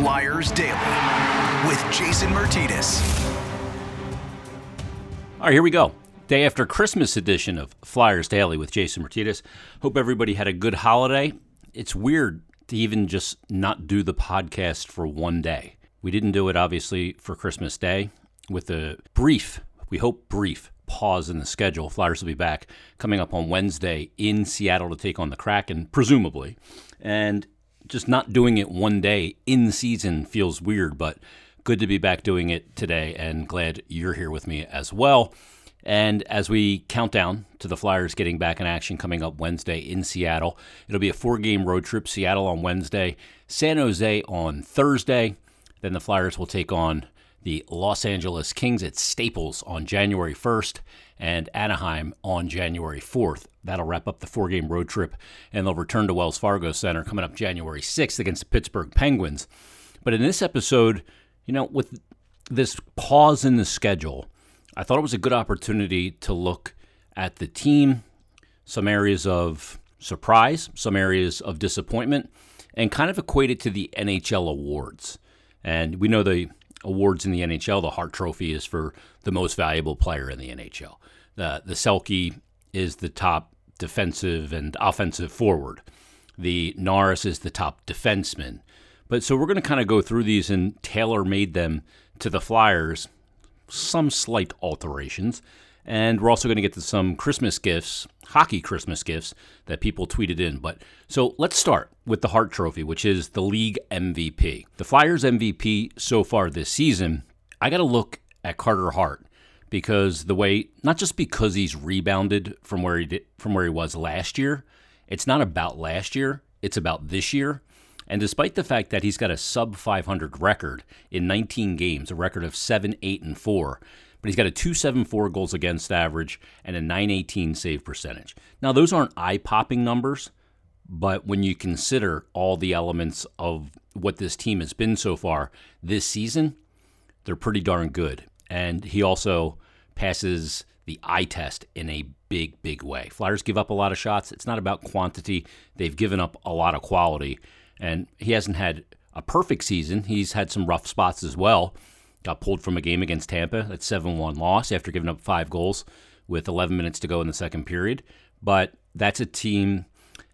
Flyers Daily with Jason Martinez. All right, here we go. Day after Christmas edition of Flyers Daily with Jason Martinez. Hope everybody had a good holiday. It's weird to even just not do the podcast for one day. We didn't do it, obviously, for Christmas Day with a brief, we hope brief, pause in the schedule. Flyers will be back coming up on Wednesday in Seattle to take on the Kraken, presumably. And just not doing it one day in season feels weird, but good to be back doing it today and glad you're here with me as well. And as we count down to the Flyers getting back in action coming up Wednesday in Seattle, it'll be a four game road trip Seattle on Wednesday, San Jose on Thursday. Then the Flyers will take on the Los Angeles Kings at Staples on January 1st and Anaheim on January 4th. That'll wrap up the four game road trip, and they'll return to Wells Fargo Center coming up January 6th against the Pittsburgh Penguins. But in this episode, you know, with this pause in the schedule, I thought it was a good opportunity to look at the team, some areas of surprise, some areas of disappointment, and kind of equate it to the NHL awards. And we know the awards in the NHL, the Hart Trophy is for the most valuable player in the NHL. The the Selke is the top defensive and offensive forward. The Norris is the top defenseman. But so we're going to kind of go through these and tailor made them to the Flyers some slight alterations. And we're also going to get to some Christmas gifts, hockey Christmas gifts that people tweeted in. But so let's start with the Hart Trophy, which is the league MVP. The Flyers MVP so far this season, I got to look at Carter Hart because the way not just because he's rebounded from where he did, from where he was last year, it's not about last year, it's about this year. And despite the fact that he's got a sub 500 record in 19 games, a record of 7, 8, and 4, but he's got a 274 goals against average and a 918 save percentage. Now, those aren't eye popping numbers, but when you consider all the elements of what this team has been so far this season, they're pretty darn good. And he also passes the eye test in a big, big way. Flyers give up a lot of shots. It's not about quantity, they've given up a lot of quality. And he hasn't had a perfect season. He's had some rough spots as well. Got pulled from a game against Tampa, that 7 1 loss after giving up five goals with 11 minutes to go in the second period. But that's a team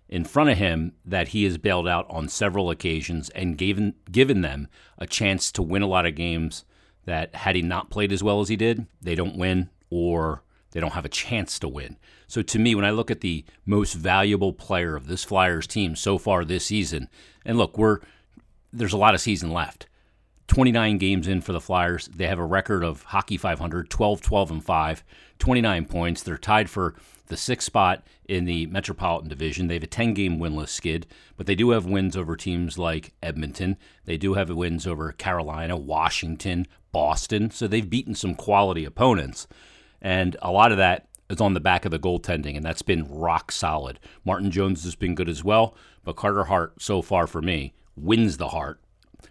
in front of him that he has bailed out on several occasions and given given them a chance to win a lot of games that had he not played as well as he did, they don't win or they don't have a chance to win. So to me, when I look at the most valuable player of this Flyers team so far this season, and look, we're there's a lot of season left. 29 games in for the Flyers. They have a record of hockey 500, 12, 12, and 5, 29 points. They're tied for the sixth spot in the Metropolitan Division. They have a 10 game winless skid, but they do have wins over teams like Edmonton. They do have wins over Carolina, Washington, Boston. So they've beaten some quality opponents. And a lot of that is on the back of the goaltending, and that's been rock solid. Martin Jones has been good as well, but Carter Hart, so far for me, wins the Hart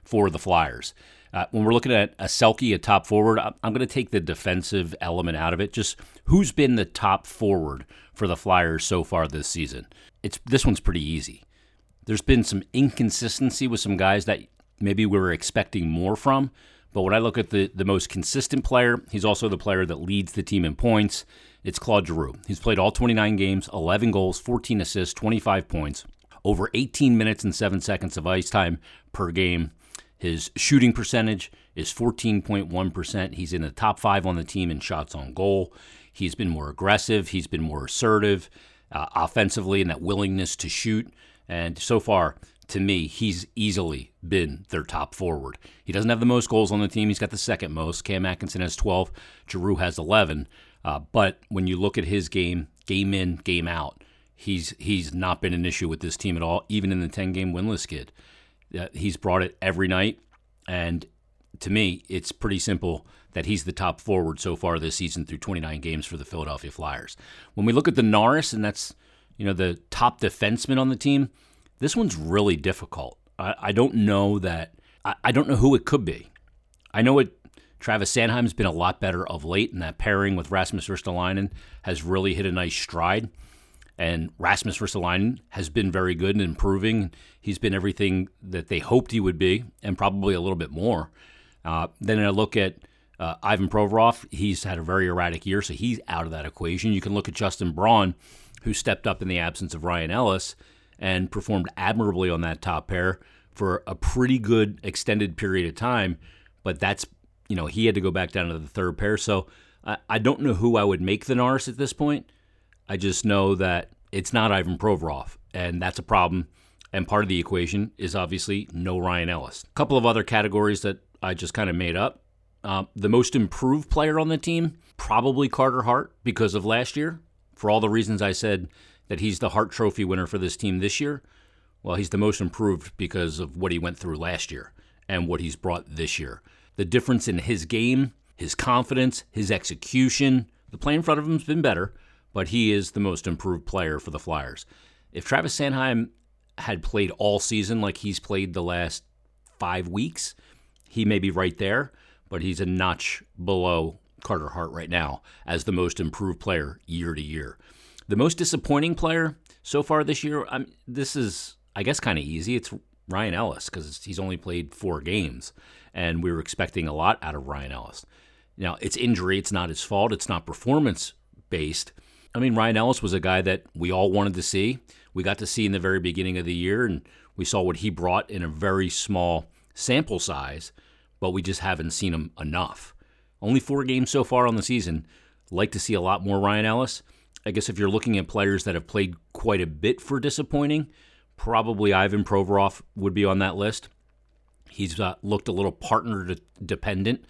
for the Flyers. Uh, when we're looking at a Selke, a top forward, I'm, I'm going to take the defensive element out of it. Just who's been the top forward for the Flyers so far this season? It's this one's pretty easy. There's been some inconsistency with some guys that maybe we were expecting more from. But when I look at the, the most consistent player, he's also the player that leads the team in points. It's Claude Giroux. He's played all 29 games, 11 goals, 14 assists, 25 points, over 18 minutes and 7 seconds of ice time per game. His shooting percentage is 14.1%. He's in the top five on the team in shots on goal. He's been more aggressive, he's been more assertive uh, offensively, and that willingness to shoot. And so far, to me, he's easily been their top forward. He doesn't have the most goals on the team. He's got the second most. Cam Atkinson has 12. Giroux has 11. Uh, but when you look at his game, game in, game out, he's he's not been an issue with this team at all, even in the 10 game winless skid. Uh, he's brought it every night. And to me, it's pretty simple that he's the top forward so far this season through 29 games for the Philadelphia Flyers. When we look at the Norris, and that's you know the top defenseman on the team, this one's really difficult. I, I don't know that. I, I, don't know who it could be. I know it. Travis Sanheim's been a lot better of late, and that pairing with Rasmus Ristolainen has really hit a nice stride. And Rasmus Ristolainen has been very good and improving. He's been everything that they hoped he would be, and probably a little bit more. Uh, then I look at uh, Ivan Provorov. He's had a very erratic year, so he's out of that equation. You can look at Justin Braun, who stepped up in the absence of Ryan Ellis and performed admirably on that top pair for a pretty good extended period of time. But that's, you know, he had to go back down to the third pair. So I, I don't know who I would make the Norris at this point. I just know that it's not Ivan Provorov, and that's a problem. And part of the equation is obviously no Ryan Ellis. A couple of other categories that I just kind of made up. Uh, the most improved player on the team, probably Carter Hart because of last year. For all the reasons I said that he's the Hart Trophy winner for this team this year, well, he's the most improved because of what he went through last year and what he's brought this year. The difference in his game, his confidence, his execution, the play in front of him has been better, but he is the most improved player for the Flyers. If Travis Sanheim had played all season like he's played the last five weeks, he may be right there, but he's a notch below Carter Hart right now as the most improved player year to year. The most disappointing player so far this year, I'm, this is, I guess, kind of easy. It's Ryan Ellis because he's only played four games, and we were expecting a lot out of Ryan Ellis. Now, it's injury, it's not his fault, it's not performance based, I mean, Ryan Ellis was a guy that we all wanted to see. We got to see in the very beginning of the year, and we saw what he brought in a very small sample size, but we just haven't seen him enough. Only four games so far on the season. Like to see a lot more Ryan Ellis. I guess if you're looking at players that have played quite a bit for disappointing, probably Ivan Provorov would be on that list. He's uh, looked a little partner dependent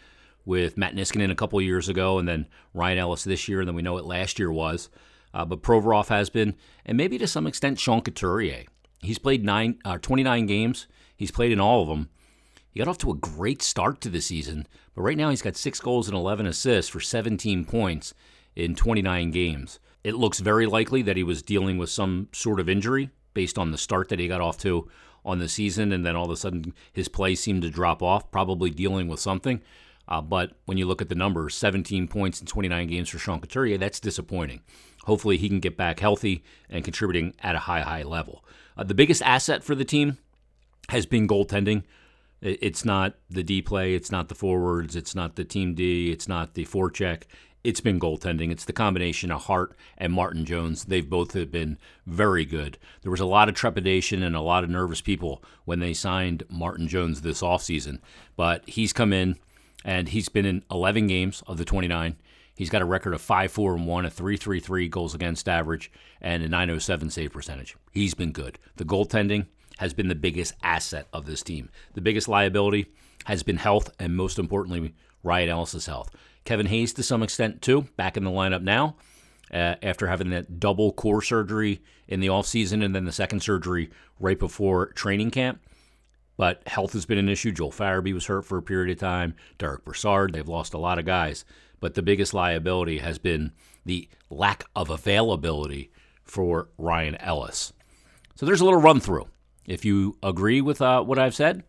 with Matt Niskanen a couple years ago, and then Ryan Ellis this year, and then we know what last year was. Uh, but Provorov has been, and maybe to some extent Sean Couturier. He's played nine, uh, 29 games. He's played in all of them. He got off to a great start to the season, but right now he's got six goals and 11 assists for 17 points in 29 games. It looks very likely that he was dealing with some sort of injury based on the start that he got off to on the season, and then all of a sudden his play seemed to drop off, probably dealing with something. Uh, but when you look at the numbers, 17 points in 29 games for Sean Couturier, that's disappointing. Hopefully, he can get back healthy and contributing at a high, high level. Uh, the biggest asset for the team has been goaltending. It's not the D play, it's not the forwards, it's not the team D, it's not the forecheck. It's been goaltending. It's the combination of Hart and Martin Jones. They've both have been very good. There was a lot of trepidation and a lot of nervous people when they signed Martin Jones this offseason, but he's come in and he's been in 11 games of the 29. He's got a record of 5 4 and 1, a 3.33 goals against average, and a 907 save percentage. He's been good. The goaltending has been the biggest asset of this team. The biggest liability has been health, and most importantly, Ryan Ellis's health. Kevin Hayes, to some extent, too, back in the lineup now. Uh, after having that double core surgery in the offseason and then the second surgery right before training camp. But health has been an issue. Joel Farabee was hurt for a period of time. Derek Brassard, they've lost a lot of guys. But the biggest liability has been the lack of availability for Ryan Ellis. So there's a little run through. If you agree with uh, what I've said,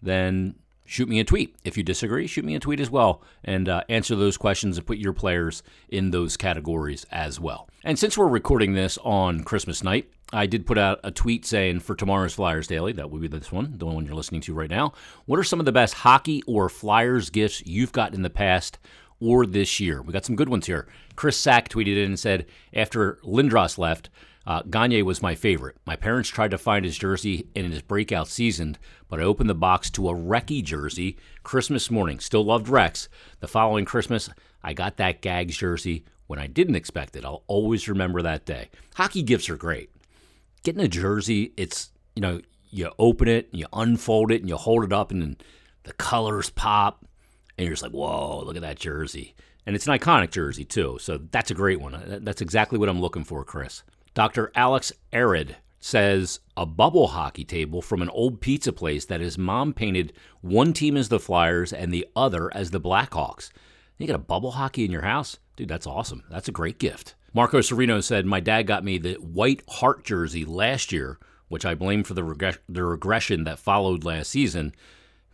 then shoot me a tweet. If you disagree, shoot me a tweet as well and uh, answer those questions and put your players in those categories as well. And since we're recording this on Christmas night, I did put out a tweet saying for tomorrow's Flyers Daily, that would be this one, the one you're listening to right now. What are some of the best hockey or Flyers gifts you've gotten in the past or this year? We got some good ones here. Chris Sack tweeted in and said, after Lindros left, uh, Gagne was my favorite. My parents tried to find his jersey in his breakout season, but I opened the box to a Recchi jersey Christmas morning. Still loved Rex. The following Christmas, I got that Gags jersey when I didn't expect it. I'll always remember that day. Hockey gifts are great getting a jersey, it's you know you open it, and you unfold it, and you hold it up, and then the colors pop, and you're just like, whoa, look at that jersey. And it's an iconic jersey too, so that's a great one. That's exactly what I'm looking for, Chris. Dr. Alex Arid says a bubble hockey table from an old pizza place that his mom painted one team as the Flyers and the other as the Blackhawks. You got a bubble hockey in your house? Dude, that's awesome. That's a great gift. Marco Serino said, My dad got me the white Hart jersey last year, which I blame for the, reg- the regression that followed last season.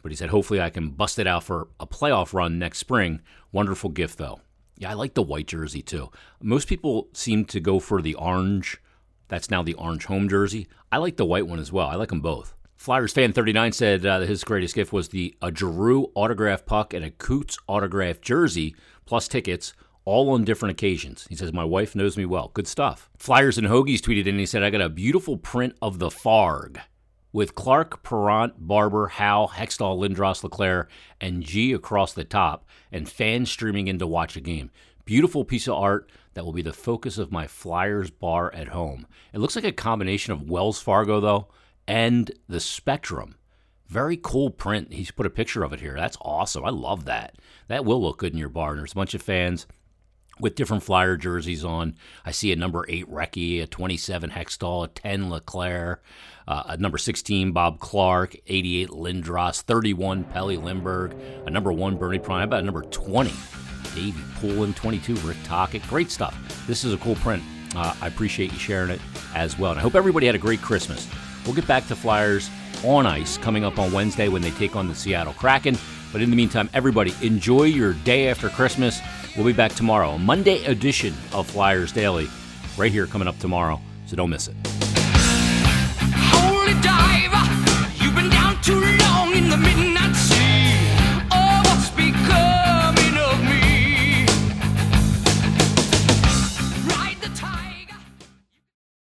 But he said, Hopefully I can bust it out for a playoff run next spring. Wonderful gift, though. Yeah, I like the white jersey too. Most people seem to go for the orange That's now the orange home jersey. I like the white one as well. I like them both. Flyers fan 39 said uh, his greatest gift was the a Giroux autograph puck and a Coots autograph jersey plus tickets all on different occasions. He says, My wife knows me well. Good stuff. Flyers and Hoagies tweeted in, he said, I got a beautiful print of the Farg with Clarke, Parent, Barber, Howe, Hextall, Lindros, LeClair, and G across the top, and fans streaming in to watch a game. Beautiful piece of art that will be the focus of my Flyers bar at home. It looks like a combination of Wells Fargo, though, and the Spectrum. Very cool print. He's put a picture of it here. That's awesome. I love that. That will look good in your bar. And there's a bunch of fans with different flyer jerseys on. I see a number eight Recchi, a 27 Hextall, a 10 LeClair, uh, a number 16 Bob Clarke, 88 Lindros, 31 Pelle Lindbergh, a number one Bernie Parent, about a number 20 Davey Poulin, 22 Rick Tocchet. Great stuff. This is a cool print. Uh, I appreciate you sharing it as well. And I hope everybody had a great Christmas. We'll get back to Flyers on ice coming up on Wednesday when they take on the Seattle Kraken. But in the meantime, everybody, enjoy your day after Christmas. We'll be back tomorrow, Monday edition of Flyers Daily, right here coming up tomorrow. So don't miss it.